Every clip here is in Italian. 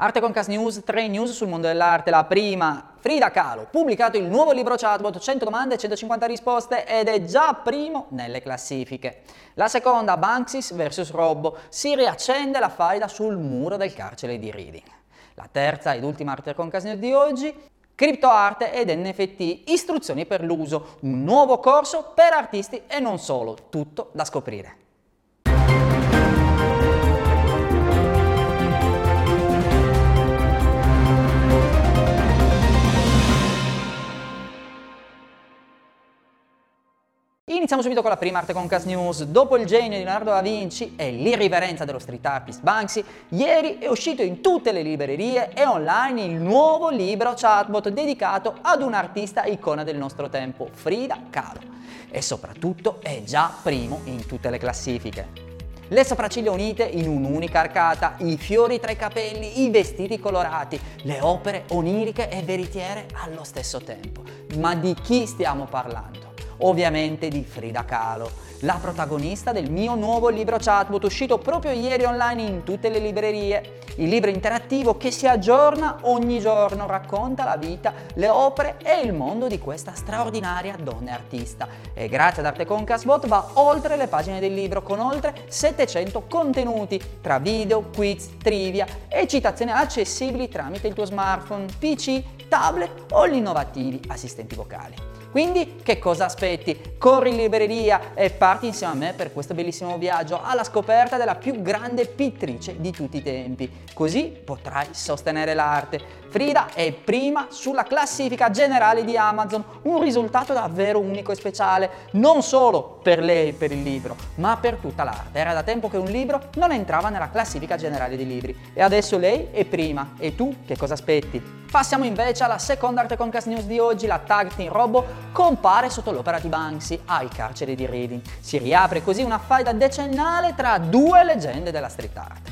Arte Concast News, 3 news sul mondo dell'arte. La prima, Frida Kahlo, pubblicato il nuovo libro chatbot, 100 domande e 150 risposte ed è già primo nelle classifiche. La seconda, Banksys vs Robbo, si riaccende la faida sul muro del carcere di Reading. La terza ed ultima Arte Concast News di oggi, Criptoarte ed NFT, istruzioni per l'uso, un nuovo corso per artisti e non solo, tutto da scoprire. Iniziamo subito con la prima Arte Concast News. Dopo il genio di Leonardo da Vinci e l'irriverenza dello street artist Banksy, ieri è uscito in tutte le librerie e online il nuovo libro chatbot dedicato ad un artista icona del nostro tempo, Frida Kahlo. E soprattutto è già primo in tutte le classifiche. Le sopracciglia unite in un'unica arcata, i fiori tra i capelli, i vestiti colorati, le opere oniriche e veritiere allo stesso tempo. Ma di chi stiamo parlando? Ovviamente di Frida Kahlo, la protagonista del mio nuovo libro chatbot uscito proprio ieri online in tutte le librerie. Il libro interattivo che si aggiorna ogni giorno, racconta la vita, le opere e il mondo di questa straordinaria donna artista. E grazie ad Arte Concast va oltre le pagine del libro con oltre 700 contenuti tra video, quiz, trivia e citazioni accessibili tramite il tuo smartphone, PC, tablet o gli innovativi assistenti vocali. Quindi che cosa aspetti? Corri in libreria e parti insieme a me per questo bellissimo viaggio alla scoperta della più grande pittrice di tutti i tempi. Così potrai sostenere l'arte. Frida è prima sulla classifica generale di Amazon, un risultato davvero unico e speciale, non solo per lei per il libro, ma per tutta l'arte. Era da tempo che un libro non entrava nella classifica generale dei libri e adesso lei è prima. E tu che cosa aspetti? Passiamo invece alla seconda Arte Concast News di oggi, la tag team Robo compare sotto l'opera di Banksy al carcere di Reading. Si riapre così una faida decennale tra due leggende della street art.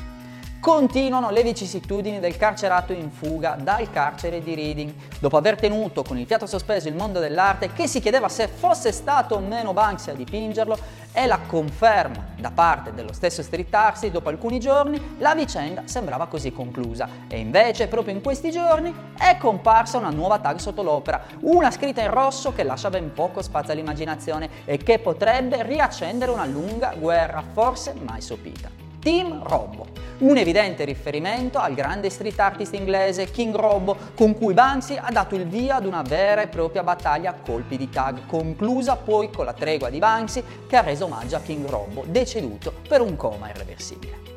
Continuano le vicissitudini del carcerato in fuga dal carcere di Reading. Dopo aver tenuto con il fiato sospeso il mondo dell'arte che si chiedeva se fosse stato o meno Banksy a dipingerlo e la conferma da parte dello stesso street artist dopo alcuni giorni, la vicenda sembrava così conclusa. E invece proprio in questi giorni è comparsa una nuova tag sotto l'opera, una scritta in rosso che lascia ben poco spazio all'immaginazione e che potrebbe riaccendere una lunga guerra forse mai sopita. Team Robbo, un evidente riferimento al grande street artist inglese King Robbo, con cui Banksy ha dato il via ad una vera e propria battaglia a colpi di tag, conclusa poi con la tregua di Banksy che ha reso omaggio a King Robbo, deceduto per un coma irreversibile.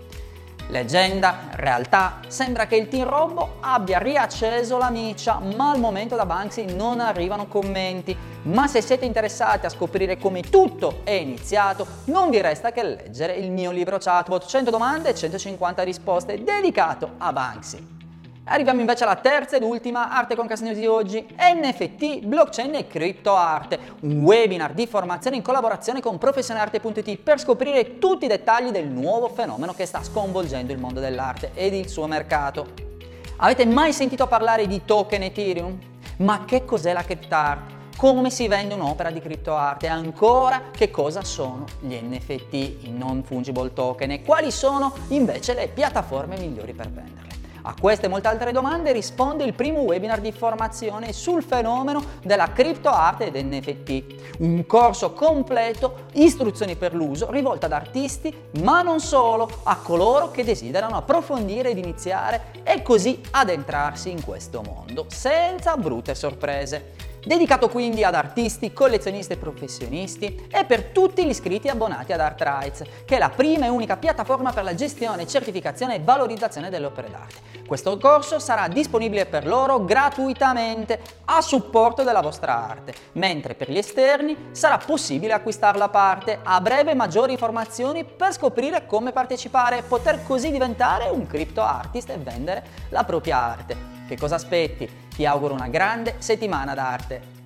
Leggenda, realtà, sembra che il Team Robbo abbia riacceso la miccia, ma al momento da Banksy non arrivano commenti. Ma se siete interessati a scoprire come tutto è iniziato, non vi resta che leggere il mio libro chatbot 100 domande e 150 risposte dedicato a Banksy. Arriviamo invece alla terza ed ultima arte con News di oggi, NFT, blockchain e criptoarte, un webinar di formazione in collaborazione con professionarte.it per scoprire tutti i dettagli del nuovo fenomeno che sta sconvolgendo il mondo dell'arte ed il suo mercato. Avete mai sentito parlare di token Ethereum? Ma che cos'è la criptoarte? come si vende un'opera di criptoarte e ancora che cosa sono gli NFT, i non fungible token e quali sono invece le piattaforme migliori per venderli. A queste e molte altre domande risponde il primo webinar di formazione sul fenomeno della criptoarte ed NFT, un corso completo, istruzioni per l'uso, rivolto ad artisti, ma non solo, a coloro che desiderano approfondire ed iniziare e così addentrarsi in questo mondo, senza brutte sorprese dedicato quindi ad artisti, collezionisti e professionisti e per tutti gli iscritti abbonati ad ArtRights, che è la prima e unica piattaforma per la gestione, certificazione e valorizzazione delle opere d'arte. Questo corso sarà disponibile per loro gratuitamente a supporto della vostra arte, mentre per gli esterni sarà possibile acquistarla a parte. A breve maggiori informazioni per scoprire come partecipare e poter così diventare un crypto artist e vendere la propria arte. Che cosa aspetti? Ti auguro una grande settimana d'arte.